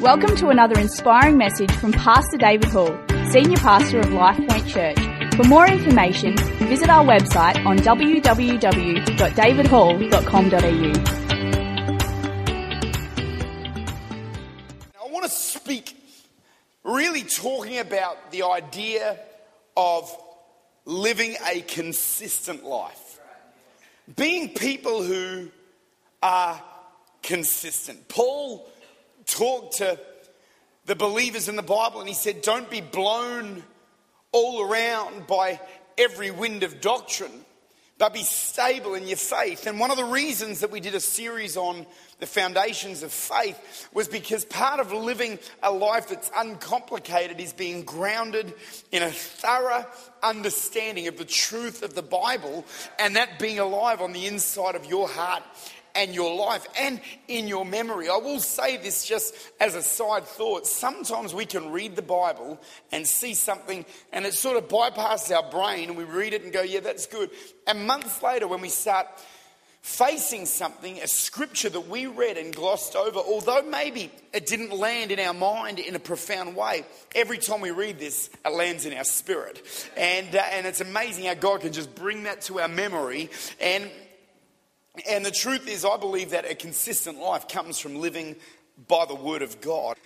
Welcome to another inspiring message from Pastor David Hall, Senior Pastor of Life Point Church. For more information, visit our website on www.davidhall.com.au. I want to speak really talking about the idea of living a consistent life. Being people who are consistent. Paul talked to the believers in the Bible and he said, Don't be blown all around by every wind of doctrine, but be stable in your faith. And one of the reasons that we did a series on the foundations of faith was because part of living a life that's uncomplicated is being grounded in a thorough understanding of the truth of the Bible and that being alive on the inside of your heart and your life and in your memory. I will say this just as a side thought. Sometimes we can read the Bible and see something and it sort of bypasses our brain and we read it and go, yeah, that's good. And months later, when we start facing something, a scripture that we read and glossed over, although maybe it didn't land in our mind in a profound way, every time we read this, it lands in our spirit. And, uh, and it's amazing how God can just bring that to our memory. And and the truth is, I believe that a consistent life comes from living by the Word of God.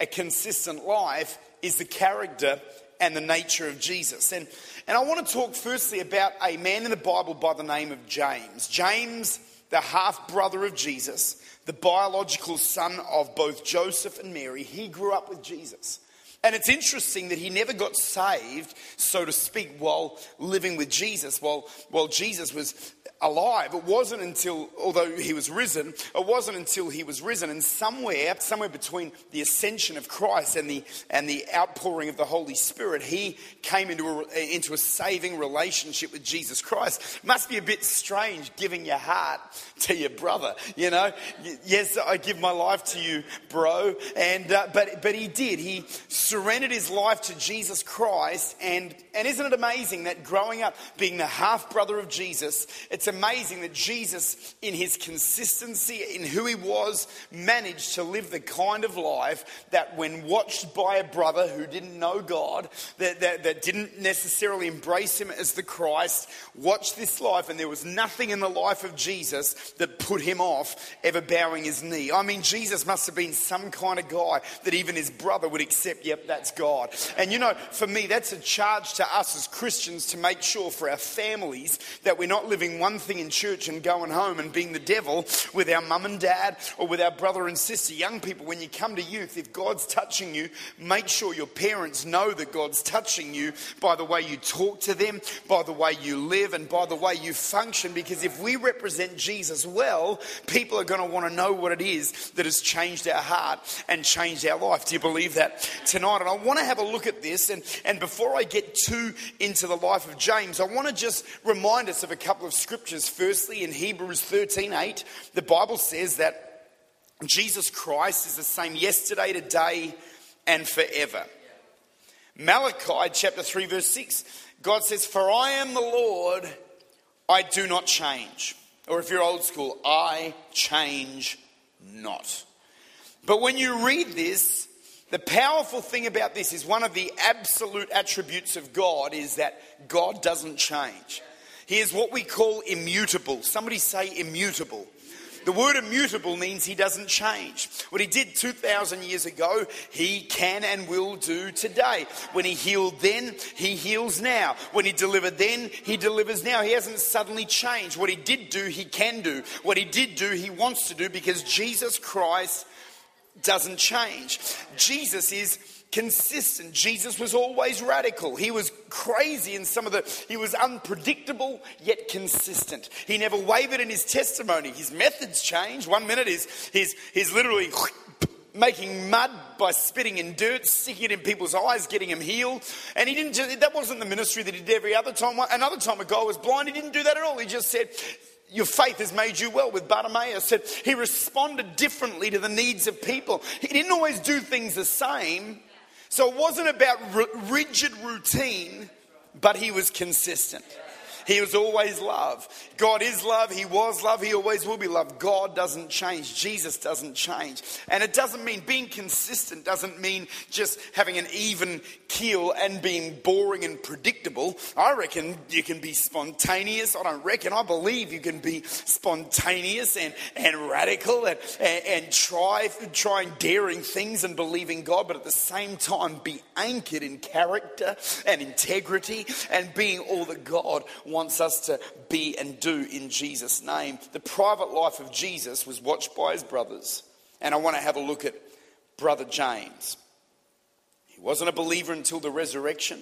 A consistent life is the character and the nature of Jesus. And, and I want to talk firstly about a man in the Bible by the name of James. James, the half brother of Jesus, the biological son of both Joseph and Mary, he grew up with Jesus. And it's interesting that he never got saved, so to speak, while living with Jesus, while, while Jesus was alive. It wasn't until, although he was risen, it wasn't until he was risen. And somewhere, somewhere between the ascension of Christ and the, and the outpouring of the Holy Spirit, he came into a, into a saving relationship with Jesus Christ. Must be a bit strange giving your heart to your brother, you know? Yes, I give my life to you, bro. And, uh, but, but he did. He surrendered his life to Jesus Christ. And, and isn't it amazing that growing up being the half brother of Jesus, it's amazing that Jesus, in his consistency, in who he was, managed to live the kind of life that, when watched by a brother who didn't know God, that, that, that didn't necessarily embrace him as the Christ, watched this life, and there was nothing in the life of Jesus that put him off ever bowing his knee. I mean, Jesus must have been some kind of guy that even his brother would accept, yep, that's God. And you know, for me, that's a charge to us as Christians to make sure for our families that we're not living one thing in church and going home and being the devil with our mum and dad or with our brother and sister. Young people, when you come to youth, if God's touching you, make sure your parents know that God's touching you by the way you talk to them, by the way you live, and by the way you function. Because if we represent Jesus well, people are going to want to know what it is that has changed our heart and changed our life. Do you believe that tonight? And I want to have a look at this. And, and before I get too into the life of James, I want to just remind us of a couple of scriptures scriptures. Firstly, in Hebrews 13 8, the Bible says that Jesus Christ is the same yesterday, today, and forever. Malachi chapter 3, verse 6, God says, For I am the Lord, I do not change. Or if you're old school, I change not. But when you read this, the powerful thing about this is one of the absolute attributes of God is that God doesn't change. He is what we call immutable. Somebody say immutable. The word immutable means he doesn't change. What he did 2,000 years ago, he can and will do today. When he healed then, he heals now. When he delivered then, he delivers now. He hasn't suddenly changed. What he did do, he can do. What he did do, he wants to do because Jesus Christ doesn't change. Jesus is consistent. Jesus was always radical. He was crazy in some of the, he was unpredictable yet consistent. He never wavered in his testimony. His methods changed. One minute is he's, he's literally making mud by spitting in dirt, sticking it in people's eyes, getting them healed. And he didn't that wasn't the ministry that he did every other time. Another time a guy was blind, he didn't do that at all. He just said, your faith has made you well with Bartimaeus. Said he responded differently to the needs of people. He didn't always do things the same, so it wasn't about rigid routine, but he was consistent. He was always love. God is love. He was love. He always will be love. God doesn't change. Jesus doesn't change. And it doesn't mean being consistent, doesn't mean just having an even keel and being boring and predictable. I reckon you can be spontaneous. I don't reckon. I believe you can be spontaneous and, and radical and, and, and try, trying daring things and believing God, but at the same time be anchored in character and integrity and being all that God wants us to be and do in Jesus' name. The private life of Jesus was watched by his brothers. And I want to have a look at Brother James. He wasn't a believer until the resurrection,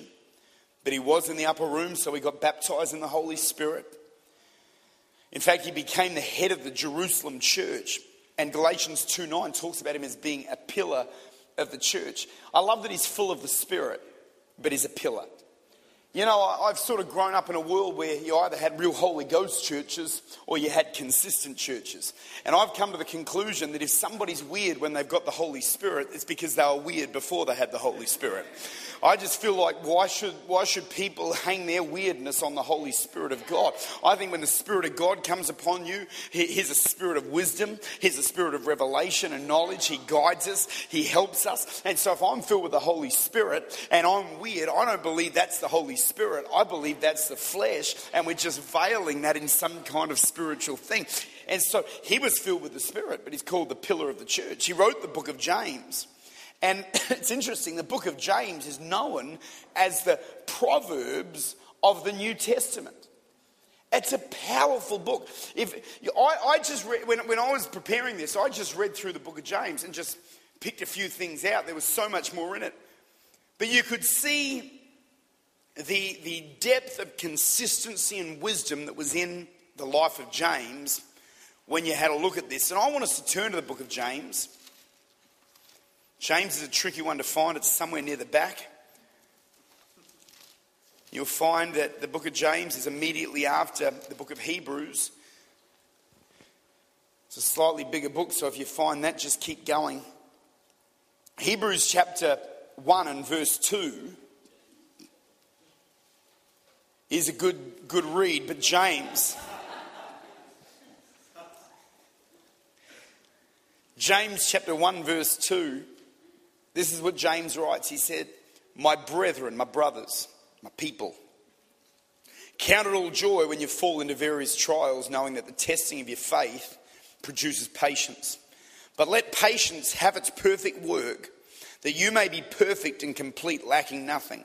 but he was in the upper room, so he got baptized in the Holy Spirit. In fact, he became the head of the Jerusalem church. And Galatians 2 9 talks about him as being a pillar of the church. I love that he's full of the Spirit, but he's a pillar. You know, I've sort of grown up in a world where you either had real Holy Ghost churches or you had consistent churches. And I've come to the conclusion that if somebody's weird when they've got the Holy Spirit, it's because they were weird before they had the Holy Spirit. I just feel like why should, why should people hang their weirdness on the Holy Spirit of God? I think when the Spirit of God comes upon you, He's a spirit of wisdom, He's a spirit of revelation and knowledge. He guides us, He helps us. And so if I'm filled with the Holy Spirit and I'm weird, I don't believe that's the Holy Spirit. I believe that's the flesh, and we're just veiling that in some kind of spiritual thing. And so he was filled with the Spirit, but he's called the pillar of the church. He wrote the book of James. And it's interesting, the book of James is known as the Proverbs of the New Testament. It's a powerful book. If I, I just read, when, when I was preparing this, I just read through the book of James and just picked a few things out. There was so much more in it. But you could see the, the depth of consistency and wisdom that was in the life of James when you had a look at this. And I want us to turn to the book of James. James is a tricky one to find, it's somewhere near the back. You'll find that the book of James is immediately after the book of Hebrews. It's a slightly bigger book, so if you find that, just keep going. Hebrews chapter 1 and verse 2 is a good, good read, but James. James chapter 1, verse 2 this is what James writes. He said, My brethren, my brothers, my people, count it all joy when you fall into various trials, knowing that the testing of your faith produces patience. But let patience have its perfect work, that you may be perfect and complete, lacking nothing.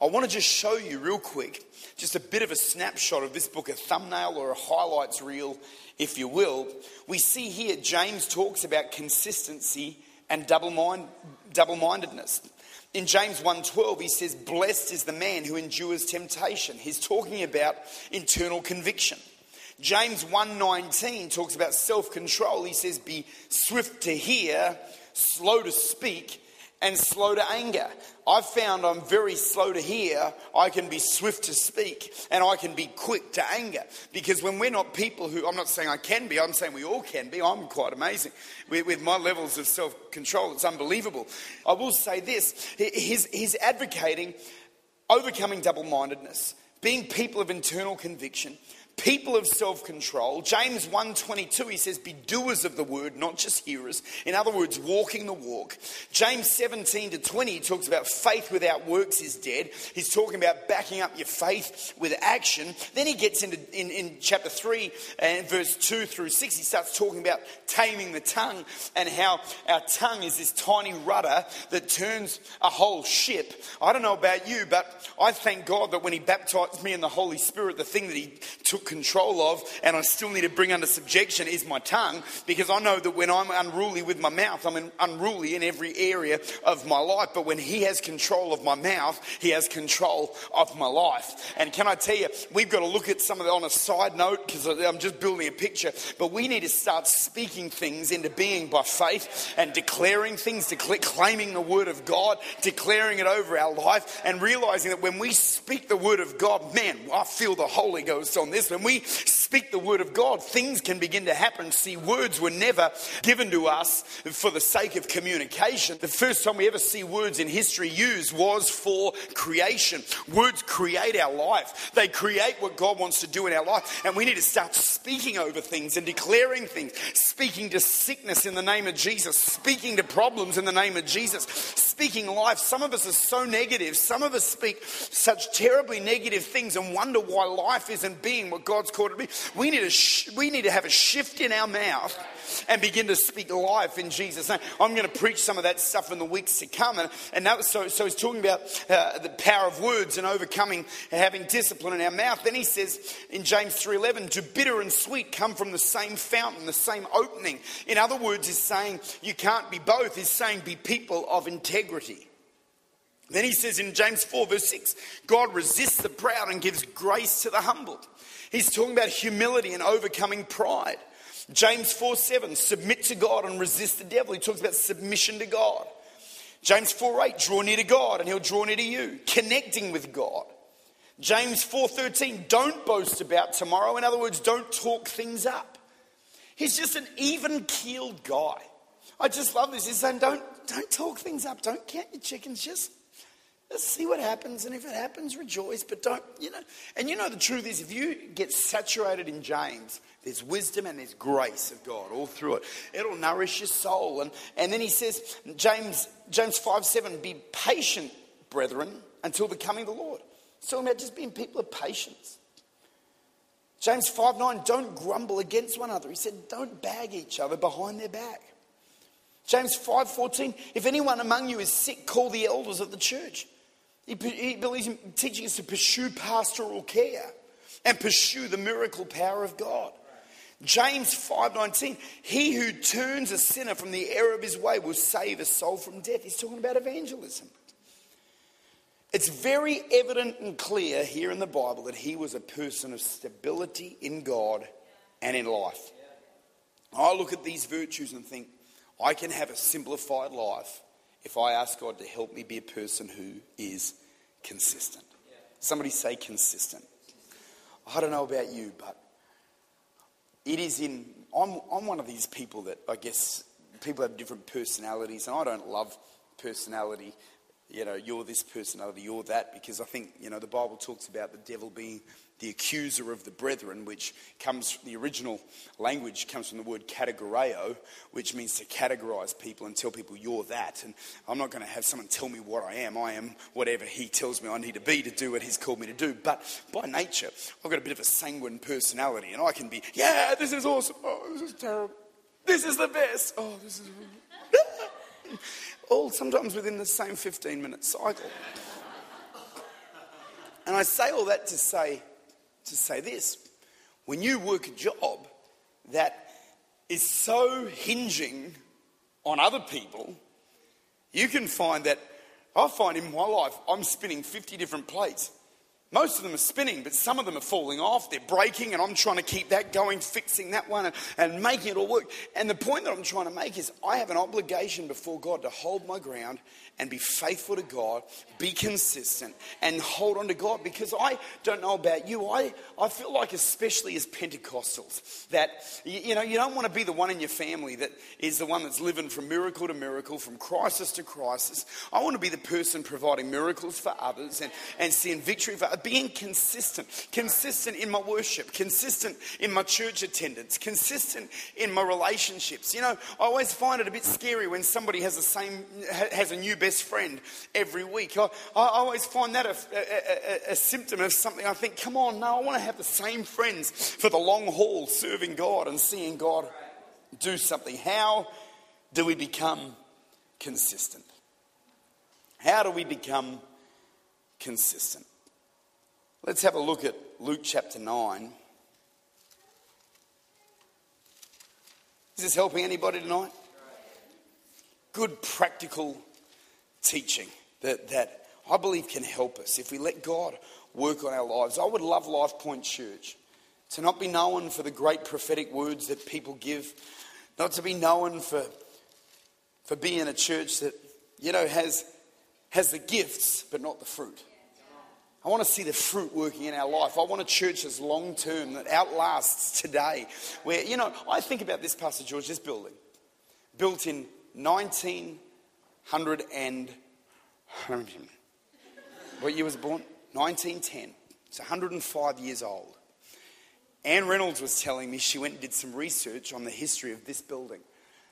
I want to just show you, real quick, just a bit of a snapshot of this book, a thumbnail or a highlights reel, if you will. We see here James talks about consistency and double mindedness. In James 1:12 he says blessed is the man who endures temptation. He's talking about internal conviction. James 1:19 talks about self-control. He says be swift to hear, slow to speak, and slow to anger. I've found I'm very slow to hear, I can be swift to speak, and I can be quick to anger. Because when we're not people who, I'm not saying I can be, I'm saying we all can be, I'm quite amazing. With, with my levels of self control, it's unbelievable. I will say this he's, he's advocating overcoming double mindedness, being people of internal conviction, people of self-control. James 1:22 he says be doers of the word, not just hearers. In other words, walking the walk. James 17 to 20 he talks about faith without works is dead. He's talking about backing up your faith with action. Then he gets into in, in chapter 3 and verse 2 through 6 he starts talking about taming the tongue and how our tongue is this tiny rudder that turns a whole ship. I don't know about you, but I thank God that when he baptized me in the Holy Spirit, the thing that he took control of and I still need to bring under subjection is my tongue because I know that when I'm unruly with my mouth, I'm unruly in every area of my life. But when He has control of my mouth, He has control of my life. And can I tell you, we've got to look at some of that on a side note because I'm just building a picture, but we need to start speaking things into being by faith and declaring things, claiming the word of God, declaring it over our life, and realizing that when we speak the word of God, man, I feel the Holy Ghost on this. When we speak the word of God, things can begin to happen. See, words were never given to us for the sake of communication. The first time we ever see words in history used was for creation. Words create our life, they create what God wants to do in our life. And we need to start speaking over things and declaring things, speaking to sickness in the name of Jesus, speaking to problems in the name of Jesus, speaking life. Some of us are so negative. Some of us speak such terribly negative things and wonder why life isn't being what God's called it to be. We need, to sh- we need to have a shift in our mouth and begin to speak life in Jesus' name. I'm going to preach some of that stuff in the weeks to come. And, and that, was so, so he's talking about uh, the power of words and overcoming and having discipline in our mouth. Then he says in James 3.11, to bitter and sweet come from the same fountain, the same opening. In other words, he's saying you can't be both. He's saying be people of integrity. Then he says in James 4, verse 6, God resists the proud and gives grace to the humbled. He's talking about humility and overcoming pride. James 4 7, submit to God and resist the devil. He talks about submission to God. James 4 8, draw near to God and he'll draw near to you. Connecting with God. James 4:13, don't boast about tomorrow. In other words, don't talk things up. He's just an even-keeled guy. I just love this. He's saying, don't, don't talk things up. Don't count your chickens. Just Let's see what happens, and if it happens, rejoice. But don't, you know. And you know, the truth is, if you get saturated in James, there's wisdom and there's grace of God all through it. It'll nourish your soul. And, and then he says, James, James 5 7, be patient, brethren, until the coming of the Lord. It's talking about just being people of patience. James 5 9, don't grumble against one another. He said, don't bag each other behind their back. James 5:14, if anyone among you is sick, call the elders of the church he, he believes in teaching us to pursue pastoral care and pursue the miracle power of God. James 5:19 He who turns a sinner from the error of his way will save a soul from death. He's talking about evangelism. It's very evident and clear here in the Bible that he was a person of stability in God and in life. I look at these virtues and think I can have a simplified life if I ask God to help me be a person who is consistent. Somebody say consistent. I don't know about you, but it is in. I'm, I'm one of these people that I guess people have different personalities, and I don't love personality. You know, you're this personality, you're that, because I think, you know, the Bible talks about the devil being the accuser of the brethren, which comes, from the original language comes from the word categoreo, which means to categorize people and tell people you're that. And I'm not going to have someone tell me what I am. I am whatever he tells me I need to be to do what he's called me to do. But by nature, I've got a bit of a sanguine personality, and I can be, yeah, this is awesome. Oh, this is terrible. This is the best. Oh, this is. all sometimes within the same 15 minute cycle. And I say all that to say to say this. When you work a job that is so hinging on other people, you can find that I find in my life I'm spinning 50 different plates. Most of them are spinning, but some of them are falling off. They're breaking, and I'm trying to keep that going, fixing that one, and, and making it all work. And the point that I'm trying to make is I have an obligation before God to hold my ground and be faithful to God, be consistent, and hold on to God. Because I don't know about you, I, I feel like, especially as Pentecostals, that you, you know, you don't want to be the one in your family that is the one that's living from miracle to miracle, from crisis to crisis. I want to be the person providing miracles for others and, and seeing victory for being consistent, consistent in my worship, consistent in my church attendance, consistent in my relationships. You know, I always find it a bit scary when somebody has the same, has a new best best friend every week. I, I always find that a, a, a, a symptom of something. I think, come on, no, I want to have the same friends for the long haul, serving God and seeing God do something. How do we become consistent? How do we become consistent? Let's have a look at Luke chapter 9. Is this helping anybody tonight? Good practical teaching that, that I believe can help us if we let God work on our lives. I would love Lifepoint Church to not be known for the great prophetic words that people give, not to be known for, for being a church that, you know, has, has the gifts but not the fruit. I want to see the fruit working in our life. I want a church that's long term, that outlasts today. Where, you know, I think about this, Pastor George, this building, built in 1900 and. What year was born? 1910. It's 105 years old. Anne Reynolds was telling me she went and did some research on the history of this building.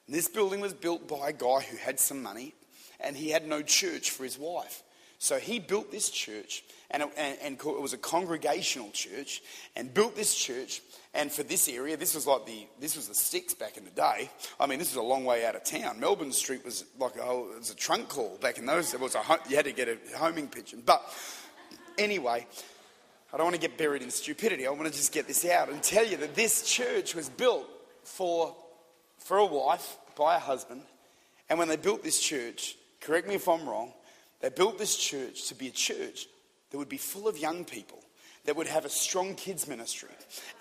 And this building was built by a guy who had some money and he had no church for his wife. So he built this church, and it, and, and it was a congregational church, and built this church. And for this area, this was like the this was the sticks back in the day. I mean, this was a long way out of town. Melbourne Street was like a, it was a trunk call back in those. It was a you had to get a homing pigeon. But anyway, I don't want to get buried in stupidity. I want to just get this out and tell you that this church was built for for a wife by a husband, and when they built this church, correct me if I'm wrong they built this church to be a church that would be full of young people that would have a strong kids ministry.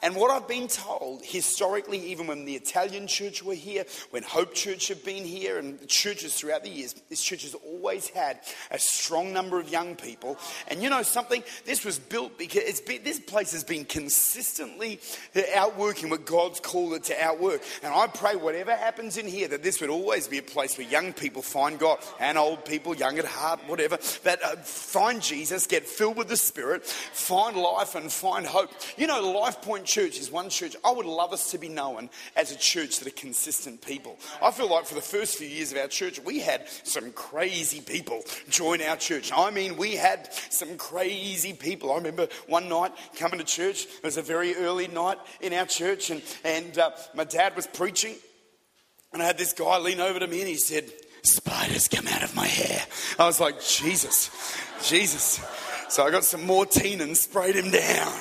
And what I've been told historically, even when the Italian church were here, when Hope Church have been here, and churches throughout the years, this church has always had a strong number of young people. And you know something? This was built because been, this place has been consistently outworking what God's called it to outwork. And I pray whatever happens in here, that this would always be a place where young people find God and old people, young at heart, whatever, that uh, find Jesus, get filled with the Spirit, find life life and find hope. You know, Lifepoint Church is one church. I would love us to be known as a church that are consistent people. I feel like for the first few years of our church, we had some crazy people join our church. I mean, we had some crazy people. I remember one night coming to church, it was a very early night in our church, and, and uh, my dad was preaching, and I had this guy lean over to me and he said, Spiders come out of my hair. I was like, Jesus, Jesus. So I got some Mortein and sprayed him down.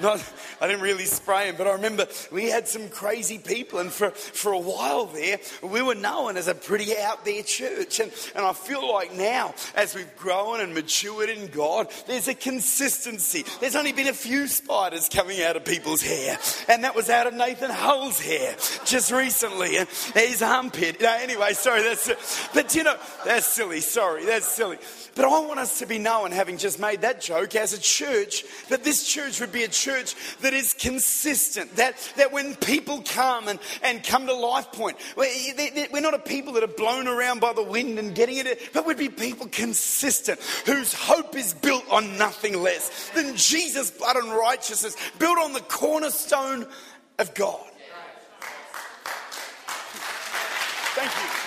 Not, I didn't really spray him, but I remember we had some crazy people, and for, for a while there, we were known as a pretty out there church. And, and I feel like now, as we've grown and matured in God, there's a consistency. There's only been a few spiders coming out of people's hair, and that was out of Nathan Hull's hair just recently, and his armpit. No, anyway, sorry, that's, but you know, that's silly, sorry, that's silly. But I want us to be known, having just made that joke, as a church, that this church would be a church that is consistent. That, that when people come and, and come to Lifepoint, we're not a people that are blown around by the wind and getting it, but we'd be people consistent, whose hope is built on nothing less than Jesus' blood and righteousness, built on the cornerstone of God. Thank you.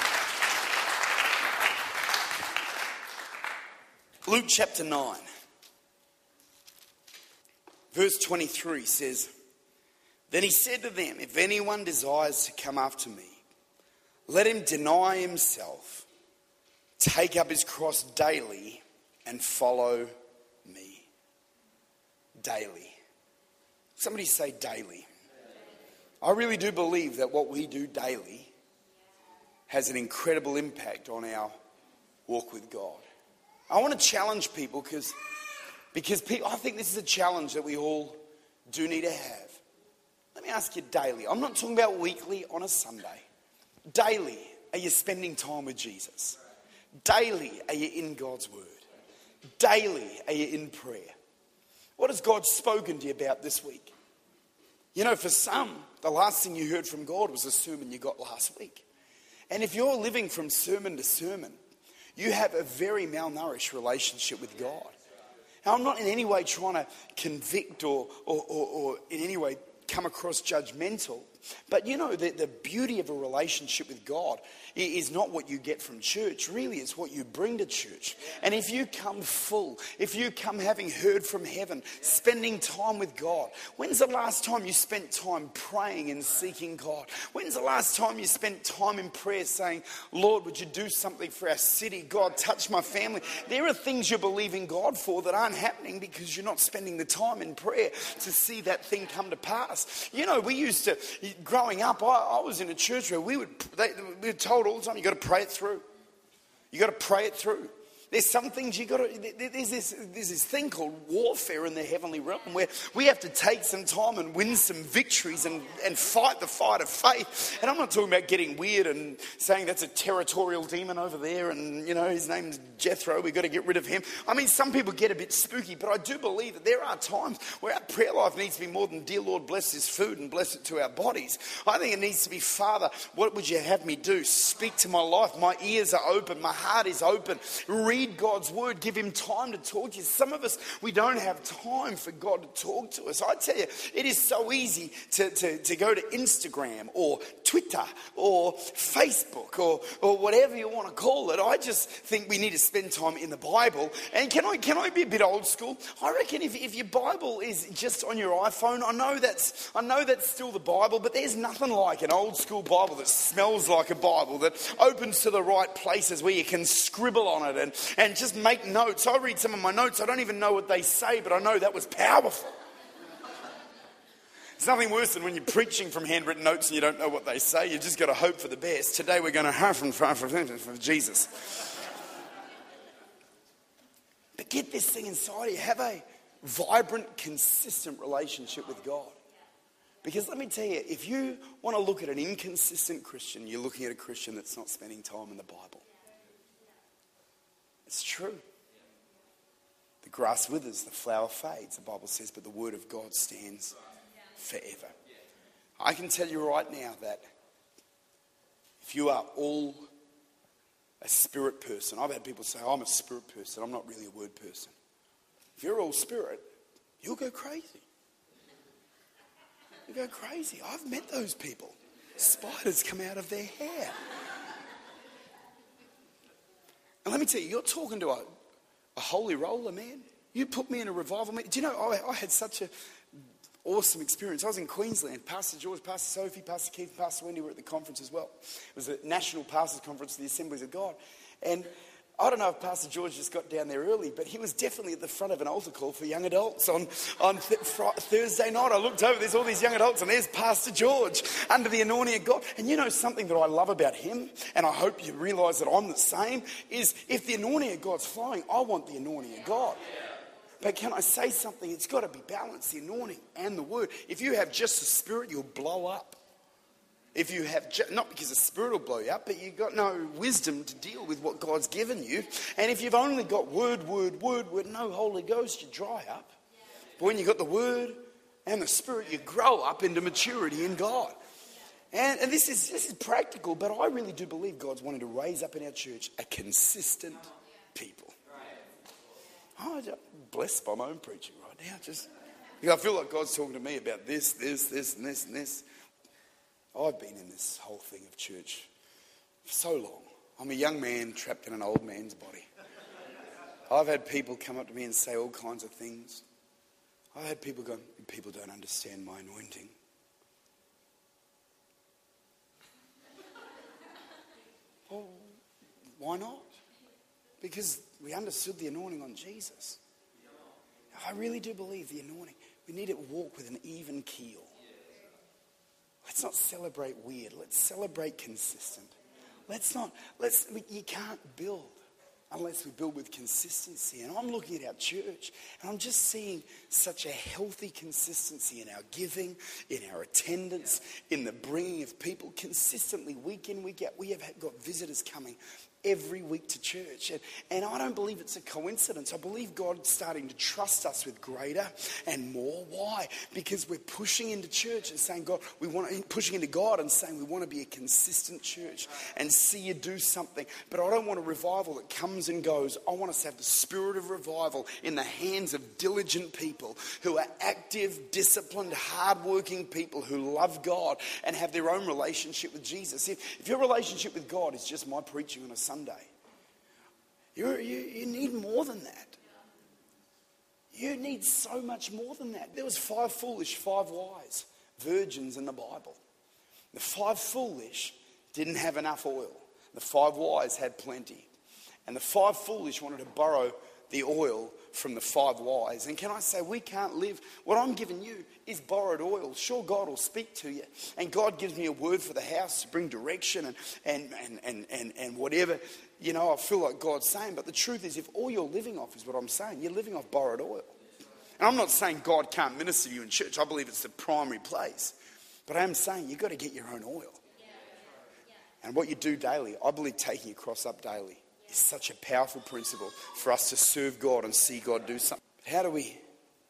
Luke chapter 9, verse 23 says, Then he said to them, If anyone desires to come after me, let him deny himself, take up his cross daily, and follow me. Daily. Somebody say daily. I really do believe that what we do daily has an incredible impact on our walk with God. I want to challenge people because because people, I think this is a challenge that we all do need to have. Let me ask you daily. I'm not talking about weekly on a Sunday. Daily, are you spending time with Jesus? Daily, are you in God's Word? Daily, are you in prayer? What has God spoken to you about this week? You know, for some, the last thing you heard from God was a sermon you got last week. And if you're living from sermon to sermon, you have a very malnourished relationship with God. Now, I'm not in any way trying to convict or, or, or, or in any way come across judgmental. But you know, the, the beauty of a relationship with God is not what you get from church. Really, it's what you bring to church. And if you come full, if you come having heard from heaven, spending time with God, when's the last time you spent time praying and seeking God? When's the last time you spent time in prayer saying, Lord, would you do something for our city? God, touch my family. There are things you're believing God for that aren't happening because you're not spending the time in prayer to see that thing come to pass. You know, we used to growing up, I, I was in a church where we, would, they, we were told all the time, you've got to pray it through. You've got to pray it through. There's some things you got to, there's this, there's this thing called warfare in the heavenly realm where we have to take some time and win some victories and, and fight the fight of faith. And I'm not talking about getting weird and saying that's a territorial demon over there and, you know, his name's Jethro, we've got to get rid of him. I mean, some people get a bit spooky, but I do believe that there are times where our prayer life needs to be more than, dear Lord, bless this food and bless it to our bodies. I think it needs to be, Father, what would you have me do? Speak to my life. My ears are open, my heart is open. Read read God's word, give Him time to talk to you. Some of us, we don't have time for God to talk to us. I tell you, it is so easy to, to, to go to Instagram or Twitter or Facebook or, or whatever you want to call it. I just think we need to spend time in the Bible. And can I, can I be a bit old school? I reckon if, if your Bible is just on your iPhone, I know, that's, I know that's still the Bible, but there's nothing like an old school Bible that smells like a Bible, that opens to the right places where you can scribble on it and, and just make notes. I read some of my notes, I don't even know what they say, but I know that was powerful. It's nothing worse than when you're preaching from handwritten notes and you don't know what they say. You just got to hope for the best. Today we're going to hear from, from, Jesus. But get this thing inside you. Have a vibrant, consistent relationship with God. Because let me tell you, if you want to look at an inconsistent Christian, you're looking at a Christian that's not spending time in the Bible. It's true. The grass withers, the flower fades, the Bible says, but the word of God stands forever. I can tell you right now that if you are all a spirit person, I've had people say, I'm a spirit person, I'm not really a word person. If you're all spirit, you'll go crazy. You'll go crazy. I've met those people. Spiders come out of their hair. And let me tell you, you're talking to a, a holy roller, man. You put me in a revival meeting. Do you know, I, I had such an awesome experience. I was in Queensland. Pastor George, Pastor Sophie, Pastor Keith, Pastor Wendy were at the conference as well. It was a national pastors conference, the Assemblies of God. And I don't know if Pastor George just got down there early, but he was definitely at the front of an altar call for young adults on, on th- fr- Thursday night. I looked over, there's all these young adults, and there's Pastor George under the anointing of God. And you know something that I love about him, and I hope you realize that I'm the same, is if the anointing of God's flowing, I want the anointing of God. But can I say something? It's got to be balanced, the anointing and the word. If you have just the spirit, you'll blow up. If you have, not because the Spirit will blow you up, but you've got no wisdom to deal with what God's given you. And if you've only got word, word, word, with no Holy Ghost, you dry up. But when you've got the Word and the Spirit, you grow up into maturity in God. And, and this, is, this is practical, but I really do believe God's wanting to raise up in our church a consistent people. Oh, I'm blessed by my own preaching right now. Just, I feel like God's talking to me about this, this, this, and this, and this. I've been in this whole thing of church for so long. I'm a young man trapped in an old man's body. I've had people come up to me and say all kinds of things. I've had people go, people don't understand my anointing. Well, why not? Because we understood the anointing on Jesus. I really do believe the anointing. We need it to walk with an even keel. Let's not celebrate weird. Let's celebrate consistent. Let's not, let's, you can't build unless we build with consistency. And I'm looking at our church and I'm just seeing such a healthy consistency in our giving, in our attendance, in the bringing of people consistently, week in, week out. We have got visitors coming every week to church. And, and I don't believe it's a coincidence. I believe God's starting to trust us with greater and more. Why? Because we're pushing into church and saying, God, we want to, pushing into God and saying we want to be a consistent church and see you do something. But I don't want a revival that comes and goes. I want us to have the spirit of revival in the hands of diligent people who are active, disciplined, hardworking people who love God and have their own relationship with Jesus. If, if your relationship with God is just my preaching on a Sunday. you you, you need more than that. You need so much more than that. There was five foolish, five wise virgins in the Bible. The five foolish didn't have enough oil. The five wise had plenty. And the five foolish wanted to borrow the oil from the five wise. And can I say, we can't live. What I'm giving you is borrowed oil. Sure, God will speak to you. And God gives me a word for the house to bring direction and, and, and, and, and, and whatever, you know, I feel like God's saying. But the truth is, if all you're living off is what I'm saying, you're living off borrowed oil. And I'm not saying God can't minister to you in church. I believe it's the primary place. But I am saying you've got to get your own oil. And what you do daily, I believe taking your cross up daily is such a powerful principle for us to serve God and see God do something. How do we,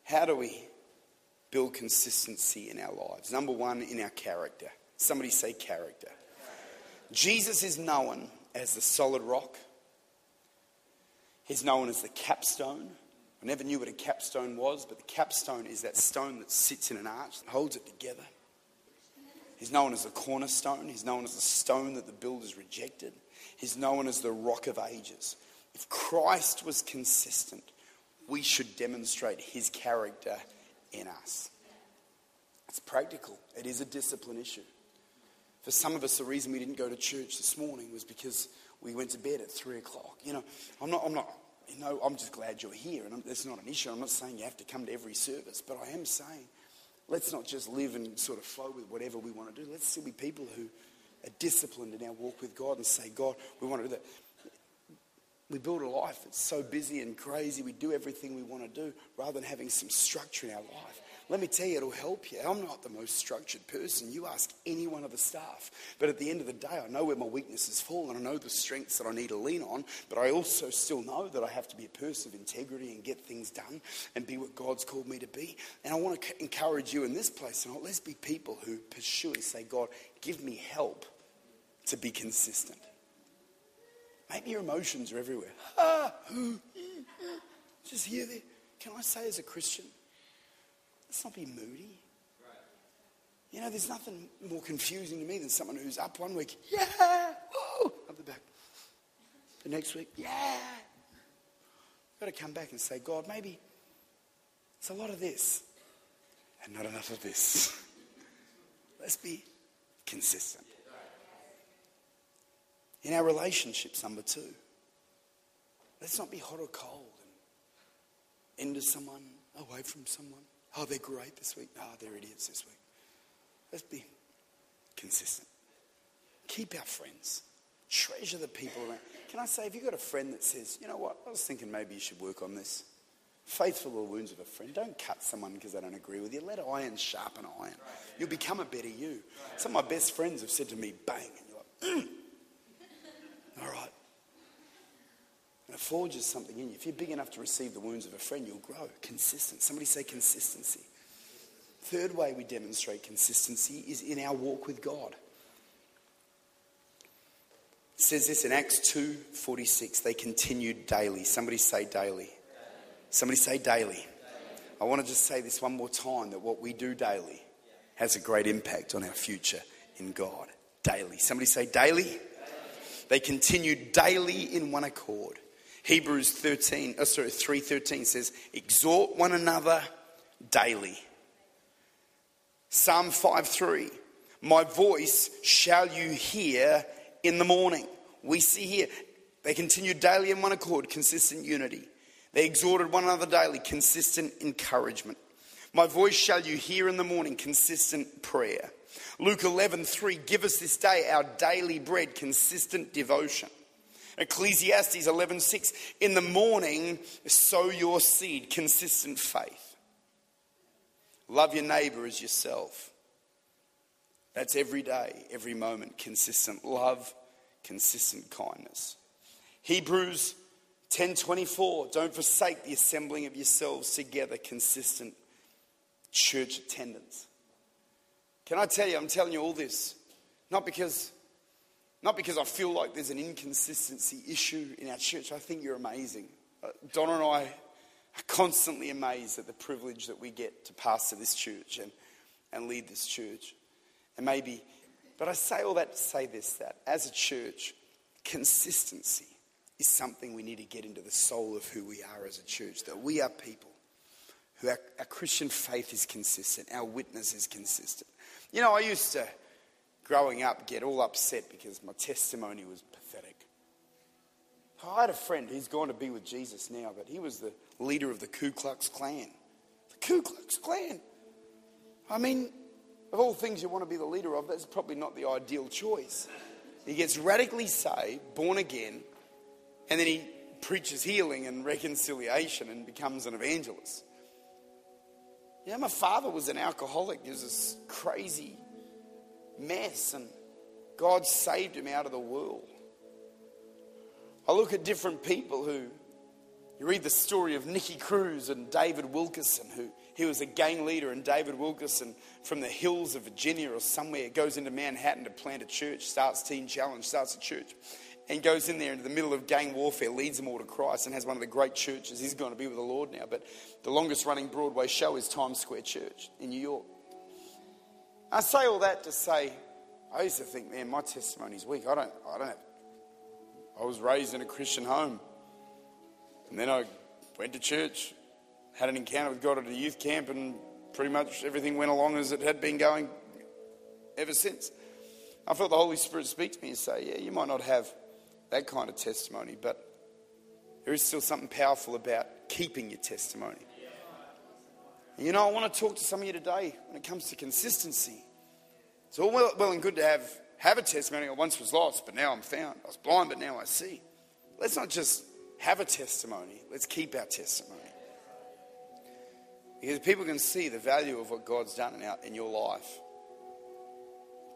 how do we build consistency in our lives? Number one, in our character. Somebody say character. Jesus is known as the solid rock. He's known as the capstone. I never knew what a capstone was, but the capstone is that stone that sits in an arch that holds it together. He's known as the cornerstone. He's known as the stone that the builders rejected. He's known as the rock of ages. If Christ was consistent, we should demonstrate his character in us. It's practical, it is a discipline issue. For some of us, the reason we didn't go to church this morning was because we went to bed at three o'clock. You know, I'm not, I'm not, you know, I'm just glad you're here, and that's not an issue. I'm not saying you have to come to every service, but I am saying let's not just live and sort of flow with whatever we want to do. Let's still be people who are disciplined in our walk with God and say, God, we want to do that. We build a life that's so busy and crazy, we do everything we want to do rather than having some structure in our life. Let me tell you, it'll help you. I'm not the most structured person. You ask any one of the staff. But at the end of the day, I know where my weaknesses fall and I know the strengths that I need to lean on. But I also still know that I have to be a person of integrity and get things done and be what God's called me to be. And I want to encourage you in this place. And let's be people who pursue and say, God, give me help to be consistent. Maybe your emotions are everywhere. Just hear there. Can I say, as a Christian, Let's not be moody. You know, there's nothing more confusing to me than someone who's up one week, yeah, whoa, up the back. The next week, yeah. You've got to come back and say, God, maybe it's a lot of this and not enough of this. Let's be consistent. In our relationships, number two, let's not be hot or cold and into someone, away from someone. Oh, they're great this week. Oh, they're idiots this week. Let's be consistent. Keep our friends. Treasure the people around. Can I say, if you've got a friend that says, you know what, I was thinking maybe you should work on this. Faithful are the wounds of a friend. Don't cut someone because they don't agree with you. Let iron sharpen iron. You'll become a better you. Some of my best friends have said to me, bang, and you're like, mm. all right. Forges something in you. If you're big enough to receive the wounds of a friend, you'll grow. Consistent. Somebody say consistency. Third way we demonstrate consistency is in our walk with God. It says this in Acts 2:46. They continued daily. Somebody say daily. Somebody say daily. I want to just say this one more time that what we do daily has a great impact on our future in God. Daily. Somebody say daily. They continued daily in one accord Hebrews 13, oh sorry, 3.13 says, exhort one another daily. Psalm 5.3, my voice shall you hear in the morning. We see here, they continued daily in one accord, consistent unity. They exhorted one another daily, consistent encouragement. My voice shall you hear in the morning, consistent prayer. Luke 11:3 give us this day our daily bread, consistent devotion. Ecclesiastes 11:6 in the morning sow your seed consistent faith. Love your neighbor as yourself. That's every day every moment consistent love consistent kindness. Hebrews 10:24 don't forsake the assembling of yourselves together consistent church attendance. Can I tell you I'm telling you all this not because not because I feel like there's an inconsistency issue in our church. I think you're amazing. Uh, Donna and I are constantly amazed at the privilege that we get to pastor this church and, and lead this church. And maybe, but I say all that to say this that as a church, consistency is something we need to get into the soul of who we are as a church. That we are people who our, our Christian faith is consistent, our witness is consistent. You know, I used to growing up get all upset because my testimony was pathetic. I had a friend, he's gone to be with Jesus now, but he was the leader of the Ku Klux Klan. The Ku Klux Klan. I mean, of all things you want to be the leader of, that's probably not the ideal choice. He gets radically saved, born again, and then he preaches healing and reconciliation and becomes an evangelist. Know, my father was an alcoholic. He was this crazy mess, and God saved him out of the world. I look at different people who, you read the story of Nicky Cruz and David Wilkerson, who he was a gang leader, and David Wilkerson from the hills of Virginia or somewhere goes into Manhattan to plant a church, starts Teen Challenge, starts a church, and goes in there into the middle of gang warfare, leads them all to Christ, and has one of the great churches. He's going to be with the Lord now, but the longest running Broadway show is Times Square Church in New York. I say all that to say, I used to think, man, my testimony's weak. I don't, I don't I was raised in a Christian home. And then I went to church, had an encounter with God at a youth camp, and pretty much everything went along as it had been going ever since. I felt the Holy Spirit speak to me and say, Yeah, you might not have that kind of testimony, but there is still something powerful about keeping your testimony. You know, I want to talk to some of you today when it comes to consistency. It's all well, well and good to have, have a testimony. I once was lost, but now I'm found. I was blind, but now I see. Let's not just have a testimony, let's keep our testimony. Because people can see the value of what God's done in, our, in your life.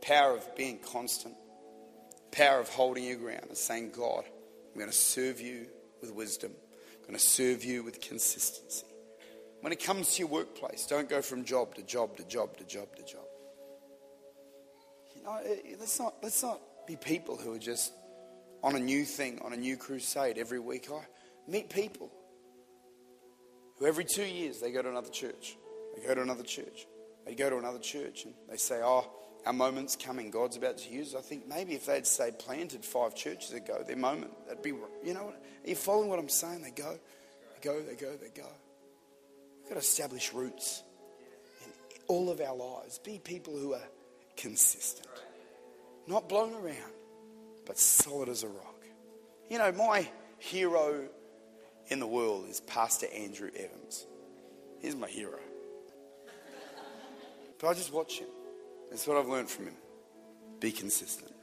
Power of being constant. Power of holding your ground and saying, God, I'm going to serve you with wisdom. I'm going to serve you with consistency. When it comes to your workplace, don't go from job to job to job to job to job. You know, let's not, let's not be people who are just on a new thing, on a new crusade every week. I meet people who every two years they go to another church. They go to another church. They go to another church and they say, Oh, our moment's coming. God's about to use. I think maybe if they'd stayed planted five churches ago, their moment, that'd be, you know, are you following what I'm saying? They go, they go, they go, they go. Got to establish roots in all of our lives. Be people who are consistent, not blown around, but solid as a rock. You know, my hero in the world is Pastor Andrew Evans. He's my hero. But I just watch him. That's what I've learned from him. Be consistent.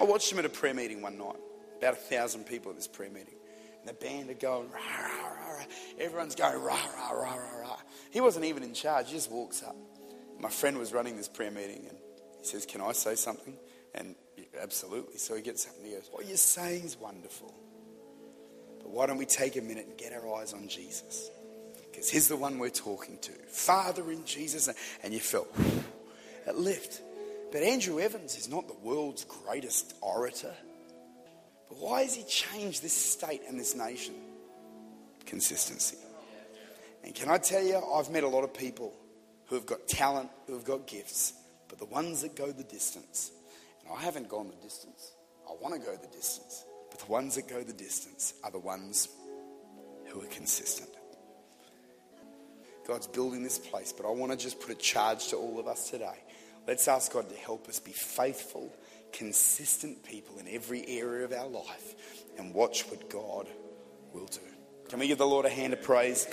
I watched him at a prayer meeting one night. About a thousand people at this prayer meeting. And the band are going, rah, rah, rah, rah. Everyone's going, rah, rah, rah, rah, rah. He wasn't even in charge. He just walks up. My friend was running this prayer meeting and he says, Can I say something? And absolutely. So he gets up and he goes, What you're saying is wonderful. But why don't we take a minute and get our eyes on Jesus? Because he's the one we're talking to. Father in Jesus. And you felt that lift. But Andrew Evans is not the world's greatest orator. Why has he changed this state and this nation? Consistency. And can I tell you, I've met a lot of people who have got talent, who have got gifts, but the ones that go the distance, and I haven't gone the distance. I want to go the distance. But the ones that go the distance are the ones who are consistent. God's building this place, but I want to just put a charge to all of us today. Let's ask God to help us be faithful, consistent people in every area of our life and watch what God will do. Can we give the Lord a hand of praise?